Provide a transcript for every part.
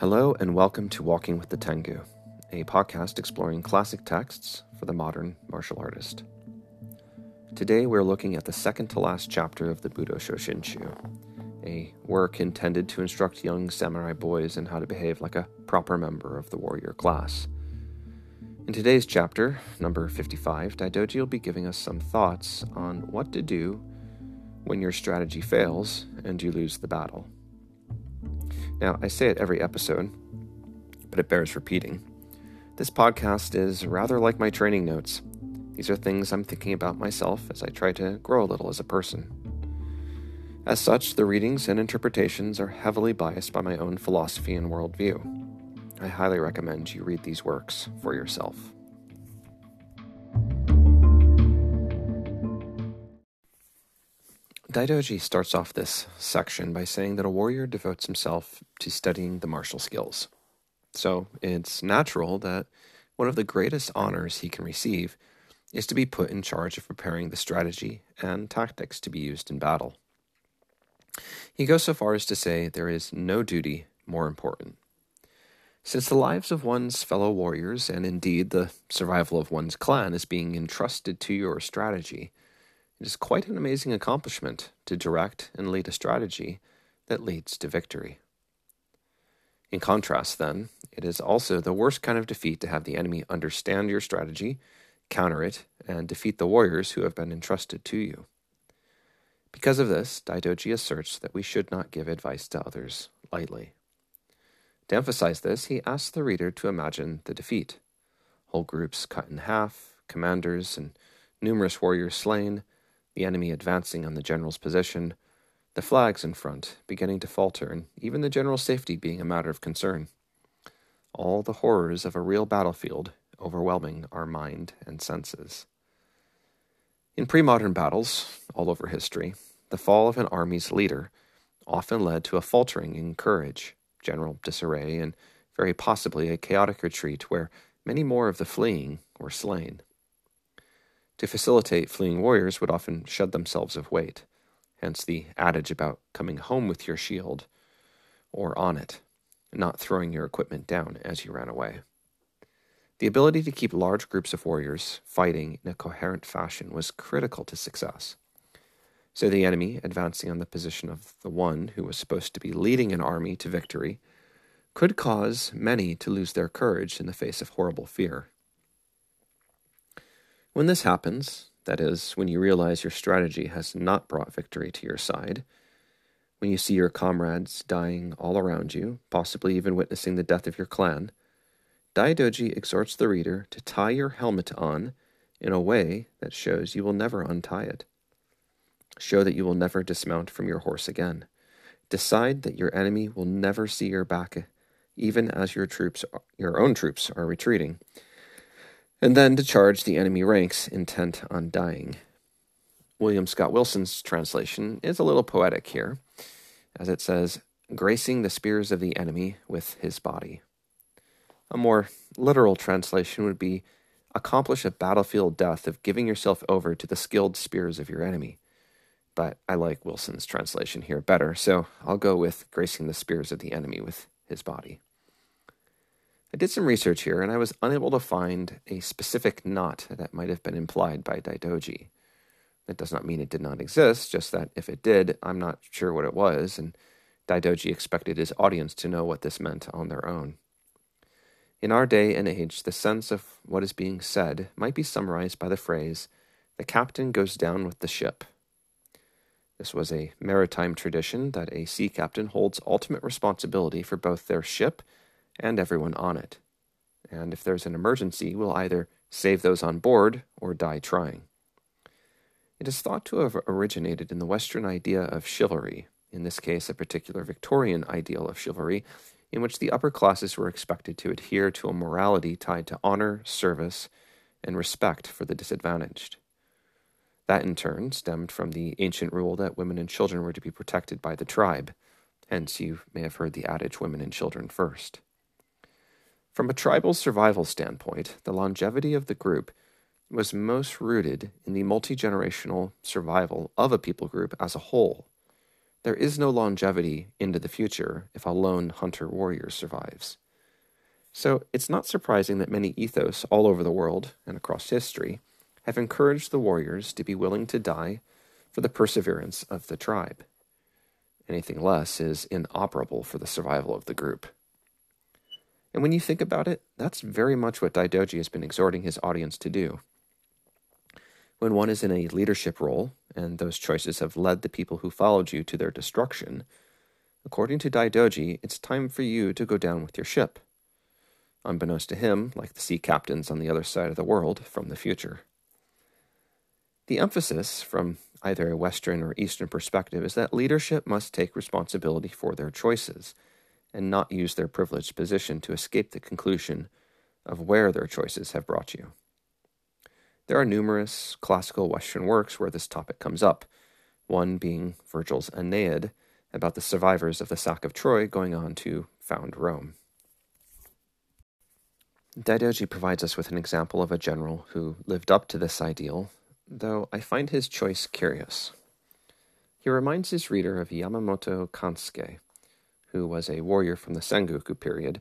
Hello, and welcome to Walking with the Tengu, a podcast exploring classic texts for the modern martial artist. Today, we're looking at the second to last chapter of the Budo Shoshinshu, a work intended to instruct young samurai boys in how to behave like a proper member of the warrior class. In today's chapter, number 55, Daidoji will be giving us some thoughts on what to do when your strategy fails and you lose the battle. Now, I say it every episode, but it bears repeating. This podcast is rather like my training notes. These are things I'm thinking about myself as I try to grow a little as a person. As such, the readings and interpretations are heavily biased by my own philosophy and worldview. I highly recommend you read these works for yourself. Daidoji starts off this section by saying that a warrior devotes himself to studying the martial skills. So it's natural that one of the greatest honors he can receive is to be put in charge of preparing the strategy and tactics to be used in battle. He goes so far as to say there is no duty more important. Since the lives of one's fellow warriors, and indeed the survival of one's clan, is being entrusted to your strategy, it is quite an amazing accomplishment to direct and lead a strategy that leads to victory. In contrast, then, it is also the worst kind of defeat to have the enemy understand your strategy, counter it, and defeat the warriors who have been entrusted to you. Because of this, Daidoji asserts that we should not give advice to others lightly. To emphasize this, he asks the reader to imagine the defeat whole groups cut in half, commanders and numerous warriors slain, the enemy advancing on the general's position, the flags in front beginning to falter, and even the general's safety being a matter of concern. All the horrors of a real battlefield overwhelming our mind and senses. In pre modern battles, all over history, the fall of an army's leader often led to a faltering in courage, general disarray, and very possibly a chaotic retreat where many more of the fleeing were slain. To facilitate, fleeing warriors would often shed themselves of weight, hence the adage about coming home with your shield or on it, not throwing your equipment down as you ran away. The ability to keep large groups of warriors fighting in a coherent fashion was critical to success. So the enemy, advancing on the position of the one who was supposed to be leading an army to victory, could cause many to lose their courage in the face of horrible fear. When this happens, that is, when you realize your strategy has not brought victory to your side, when you see your comrades dying all around you, possibly even witnessing the death of your clan, Daidoji exhorts the reader to tie your helmet on in a way that shows you will never untie it. Show that you will never dismount from your horse again. Decide that your enemy will never see your back, even as your troops, your own troops, are retreating and then to charge the enemy ranks intent on dying. William Scott Wilson's translation is a little poetic here, as it says, gracing the spears of the enemy with his body. A more literal translation would be accomplish a battlefield death of giving yourself over to the skilled spears of your enemy. But I like Wilson's translation here better, so I'll go with gracing the spears of the enemy with his body. I did some research here and I was unable to find a specific knot that might have been implied by Daidoji. That does not mean it did not exist, just that if it did, I'm not sure what it was, and Daidoji expected his audience to know what this meant on their own. In our day and age, the sense of what is being said might be summarized by the phrase, the captain goes down with the ship. This was a maritime tradition that a sea captain holds ultimate responsibility for both their ship and everyone on it. And if there's an emergency, we'll either save those on board or die trying. It is thought to have originated in the Western idea of chivalry, in this case, a particular Victorian ideal of chivalry, in which the upper classes were expected to adhere to a morality tied to honor, service, and respect for the disadvantaged. That in turn stemmed from the ancient rule that women and children were to be protected by the tribe. Hence, you may have heard the adage women and children first. From a tribal survival standpoint, the longevity of the group was most rooted in the multi generational survival of a people group as a whole. there is no longevity into the future if a lone hunter warrior survives. So it's not surprising that many ethos all over the world and across history have encouraged the warriors to be willing to die for the perseverance of the tribe. Anything less is inoperable for the survival of the group. And when you think about it, that's very much what Daidoji has been exhorting his audience to do. When one is in a leadership role, and those choices have led the people who followed you to their destruction, according to Daidoji, it's time for you to go down with your ship. Unbeknownst to him, like the sea captains on the other side of the world from the future. The emphasis, from either a Western or Eastern perspective, is that leadership must take responsibility for their choices and not use their privileged position to escape the conclusion of where their choices have brought you. There are numerous classical Western works where this topic comes up, one being Virgil's Aeneid about the survivors of the sack of Troy going on to found Rome. Daidoji provides us with an example of a general who lived up to this ideal, though I find his choice curious. He reminds his reader of Yamamoto Kansuke, who was a warrior from the Sengoku period,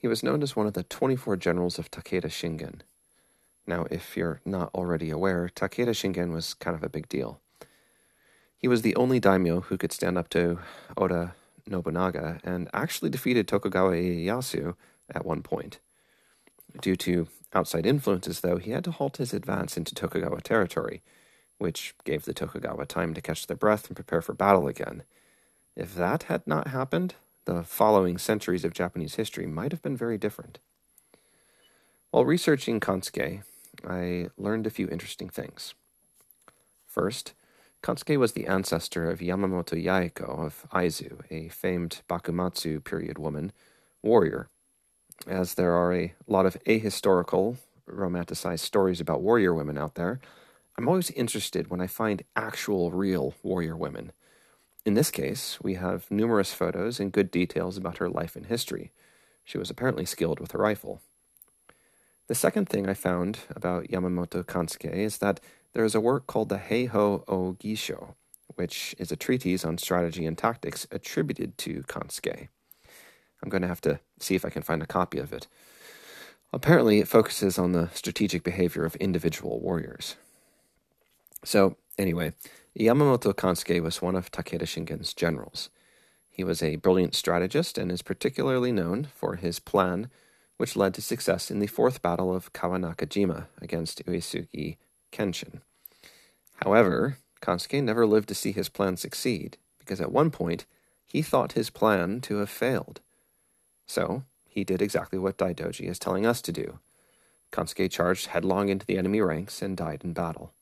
he was known as one of the 24 generals of Takeda Shingen. Now, if you're not already aware, Takeda Shingen was kind of a big deal. He was the only daimyo who could stand up to Oda Nobunaga and actually defeated Tokugawa Ieyasu at one point. Due to outside influences, though, he had to halt his advance into Tokugawa territory, which gave the Tokugawa time to catch their breath and prepare for battle again. If that had not happened, the following centuries of Japanese history might have been very different. While researching Kansuke, I learned a few interesting things. First, Kansuke was the ancestor of Yamamoto Yaeko of Aizu, a famed Bakumatsu period woman warrior. As there are a lot of ahistorical, romanticized stories about warrior women out there, I'm always interested when I find actual, real warrior women in this case, we have numerous photos and good details about her life and history. She was apparently skilled with a rifle. The second thing I found about Yamamoto Kansuke is that there is a work called the Heiho o Gisho, which is a treatise on strategy and tactics attributed to Kansuke. I'm going to have to see if I can find a copy of it. Apparently, it focuses on the strategic behavior of individual warriors. So, anyway, Yamamoto Kansuke was one of Takeda Shingen's generals. He was a brilliant strategist and is particularly known for his plan, which led to success in the fourth battle of Kawanakajima against Uesugi Kenshin. However, Kansuke never lived to see his plan succeed, because at one point he thought his plan to have failed. So, he did exactly what Daidoji is telling us to do. Kansuke charged headlong into the enemy ranks and died in battle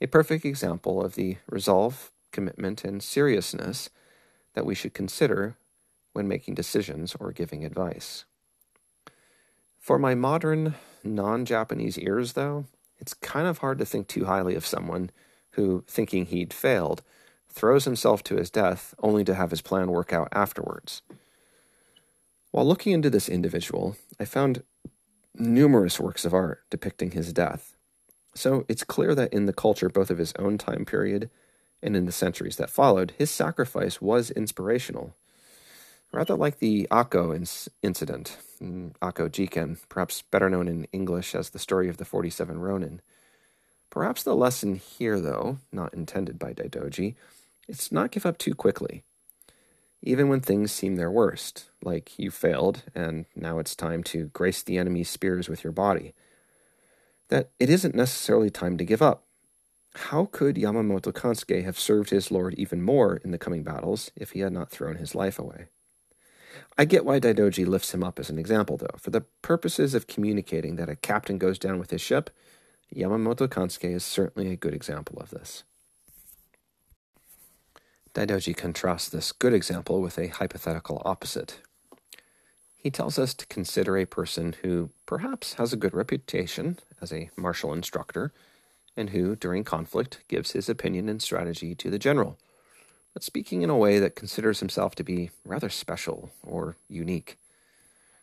a perfect example of the resolve, commitment, and seriousness that we should consider when making decisions or giving advice. For my modern, non Japanese ears, though, it's kind of hard to think too highly of someone who, thinking he'd failed, throws himself to his death only to have his plan work out afterwards. While looking into this individual, I found numerous works of art depicting his death, so it's clear that in the culture, both of his own time period and in the centuries that followed, his sacrifice was inspirational. Rather like the Ako incident, mm, Ako Jiken, perhaps better known in English as the story of the 47 Ronin. Perhaps the lesson here, though, not intended by Daidoji, is not give up too quickly. Even when things seem their worst, like you failed and now it's time to grace the enemy's spears with your body that it isn't necessarily time to give up. How could Yamamoto Kansuke have served his lord even more in the coming battles if he had not thrown his life away? I get why Daidoji lifts him up as an example, though. For the purposes of communicating that a captain goes down with his ship, Yamamoto Kansuke is certainly a good example of this. Daidoji contrasts this good example with a hypothetical opposite, he tells us to consider a person who perhaps has a good reputation as a martial instructor and who, during conflict, gives his opinion and strategy to the general, but speaking in a way that considers himself to be rather special or unique.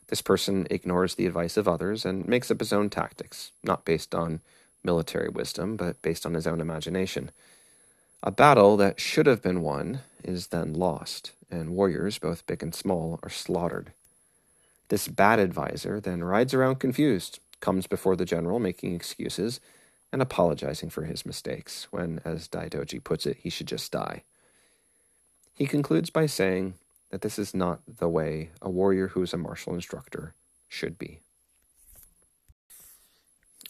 This person ignores the advice of others and makes up his own tactics, not based on military wisdom, but based on his own imagination. A battle that should have been won is then lost, and warriors, both big and small, are slaughtered. This bad adviser then rides around confused, comes before the general making excuses, and apologizing for his mistakes, when, as Daidoji puts it, he should just die. He concludes by saying that this is not the way a warrior who is a martial instructor should be.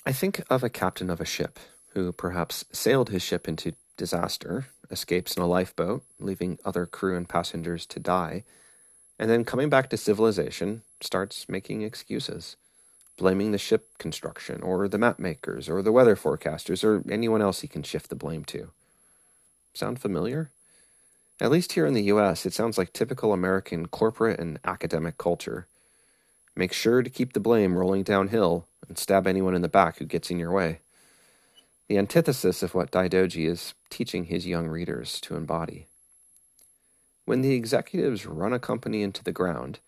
I think of a captain of a ship who perhaps sailed his ship into disaster, escapes in a lifeboat, leaving other crew and passengers to die, and then coming back to civilization starts making excuses blaming the ship construction, or the map makers, or the weather forecasters, or anyone else he can shift the blame to. Sound familiar? At least here in the US, it sounds like typical American corporate and academic culture. Make sure to keep the blame rolling downhill and stab anyone in the back who gets in your way. The antithesis of what Daidoji is teaching his young readers to embody. When the executives run a company into the ground,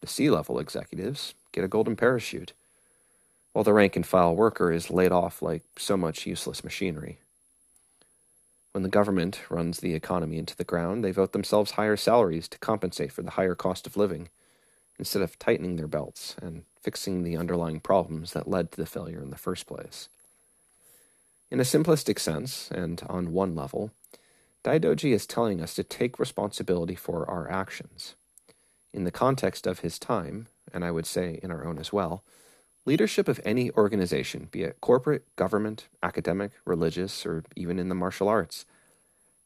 the C level executives get a golden parachute while the rank and file worker is laid off like so much useless machinery. When the government runs the economy into the ground, they vote themselves higher salaries to compensate for the higher cost of living, instead of tightening their belts and fixing the underlying problems that led to the failure in the first place. In a simplistic sense, and on one level, Daidoji is telling us to take responsibility for our actions. In the context of his time, and I would say in our own as well, Leadership of any organization, be it corporate, government, academic, religious, or even in the martial arts,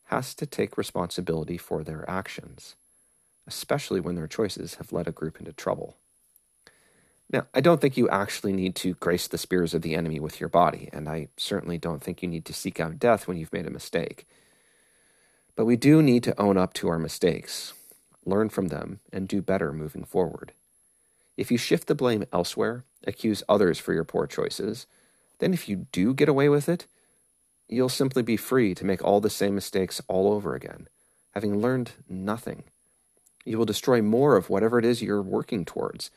has to take responsibility for their actions, especially when their choices have led a group into trouble. Now, I don't think you actually need to grace the spears of the enemy with your body, and I certainly don't think you need to seek out death when you've made a mistake. But we do need to own up to our mistakes, learn from them, and do better moving forward. If you shift the blame elsewhere, accuse others for your poor choices, then if you do get away with it, you'll simply be free to make all the same mistakes all over again, having learned nothing. You will destroy more of whatever it is you're working towards,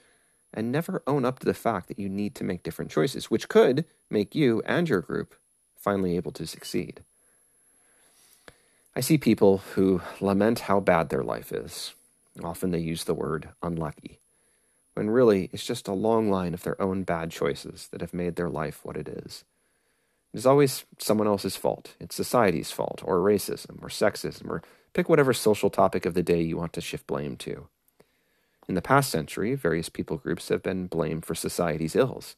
and never own up to the fact that you need to make different choices, which could make you and your group finally able to succeed. I see people who lament how bad their life is. Often they use the word unlucky when really it's just a long line of their own bad choices that have made their life what it is. It is always someone else's fault. It's society's fault, or racism, or sexism, or pick whatever social topic of the day you want to shift blame to. In the past century, various people groups have been blamed for society's ills.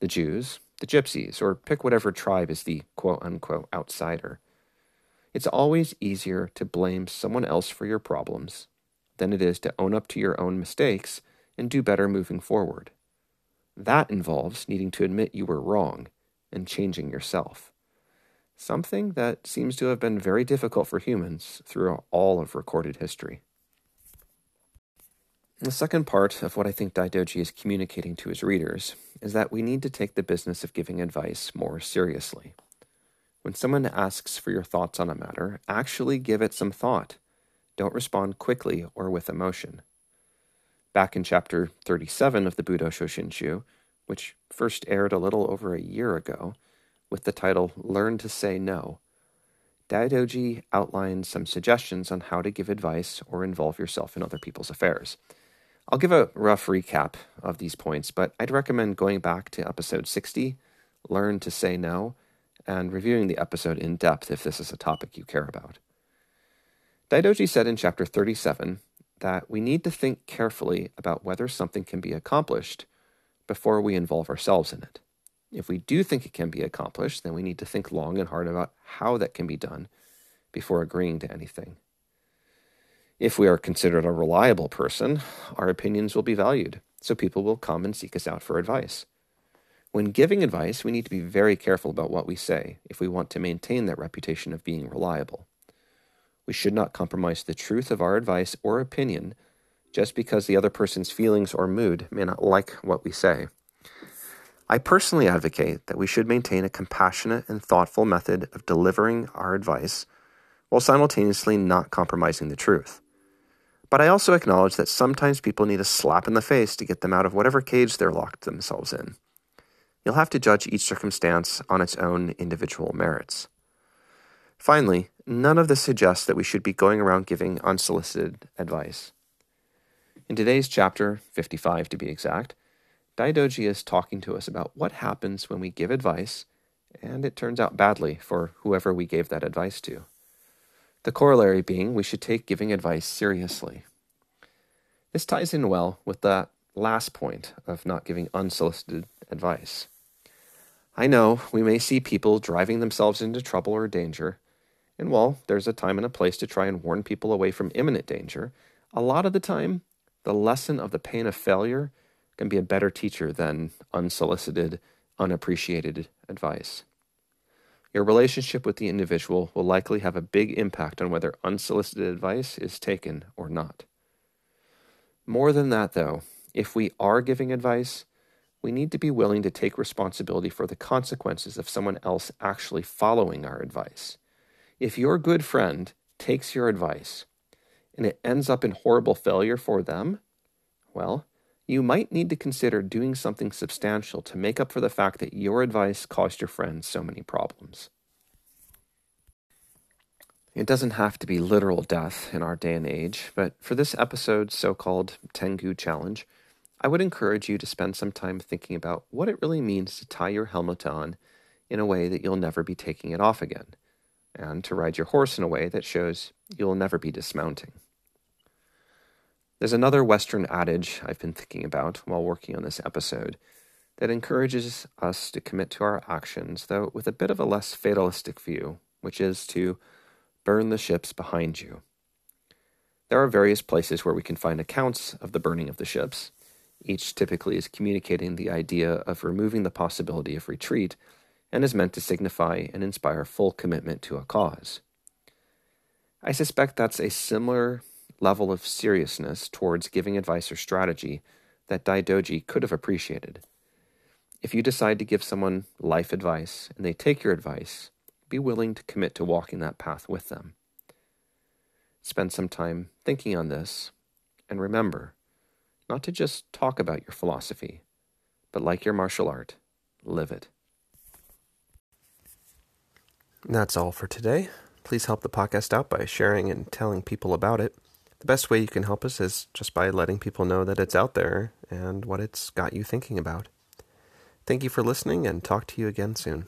The Jews, the Gypsies, or pick whatever tribe is the quote unquote outsider. It's always easier to blame someone else for your problems than it is to own up to your own mistakes and do better moving forward. That involves needing to admit you were wrong and changing yourself. Something that seems to have been very difficult for humans through all of recorded history. The second part of what I think Daidoji is communicating to his readers is that we need to take the business of giving advice more seriously. When someone asks for your thoughts on a matter, actually give it some thought. Don't respond quickly or with emotion back in chapter 37 of the Budo Shoshinshu, which first aired a little over a year ago, with the title Learn to Say No. Daidoji outlines some suggestions on how to give advice or involve yourself in other people's affairs. I'll give a rough recap of these points, but I'd recommend going back to episode 60, Learn to Say No, and reviewing the episode in depth if this is a topic you care about. Daidoji said in chapter 37 that we need to think carefully about whether something can be accomplished before we involve ourselves in it. If we do think it can be accomplished, then we need to think long and hard about how that can be done before agreeing to anything. If we are considered a reliable person, our opinions will be valued, so people will come and seek us out for advice. When giving advice, we need to be very careful about what we say if we want to maintain that reputation of being reliable. We should not compromise the truth of our advice or opinion just because the other person's feelings or mood may not like what we say. I personally advocate that we should maintain a compassionate and thoughtful method of delivering our advice while simultaneously not compromising the truth. But I also acknowledge that sometimes people need a slap in the face to get them out of whatever cage they're locked themselves in. You'll have to judge each circumstance on its own individual merits. Finally, none of this suggests that we should be going around giving unsolicited advice. In today's chapter, 55 to be exact, Daidoji is talking to us about what happens when we give advice and it turns out badly for whoever we gave that advice to. The corollary being we should take giving advice seriously. This ties in well with that last point of not giving unsolicited advice. I know we may see people driving themselves into trouble or danger, and while there's a time and a place to try and warn people away from imminent danger, a lot of the time, the lesson of the pain of failure can be a better teacher than unsolicited, unappreciated advice. Your relationship with the individual will likely have a big impact on whether unsolicited advice is taken or not. More than that, though, if we are giving advice, we need to be willing to take responsibility for the consequences of someone else actually following our advice. If your good friend takes your advice and it ends up in horrible failure for them, well, you might need to consider doing something substantial to make up for the fact that your advice caused your friend so many problems. It doesn't have to be literal death in our day and age, but for this episode's so called Tengu challenge, I would encourage you to spend some time thinking about what it really means to tie your helmet on in a way that you'll never be taking it off again, and to ride your horse in a way that shows you'll never be dismounting. There's another Western adage I've been thinking about while working on this episode that encourages us to commit to our actions, though with a bit of a less fatalistic view, which is to burn the ships behind you. There are various places where we can find accounts of the burning of the ships. Each typically is communicating the idea of removing the possibility of retreat and is meant to signify and inspire full commitment to a cause. I suspect that's a similar level of seriousness towards giving advice or strategy that Daidoji could have appreciated. If you decide to give someone life advice and they take your advice, be willing to commit to walking that path with them. Spend some time thinking on this, and remember not to just talk about your philosophy, but like your martial art, live it. That's all for today. Please help the podcast out by sharing and telling people about it. The best way you can help us is just by letting people know that it's out there and what it's got you thinking about. Thank you for listening and talk to you again soon.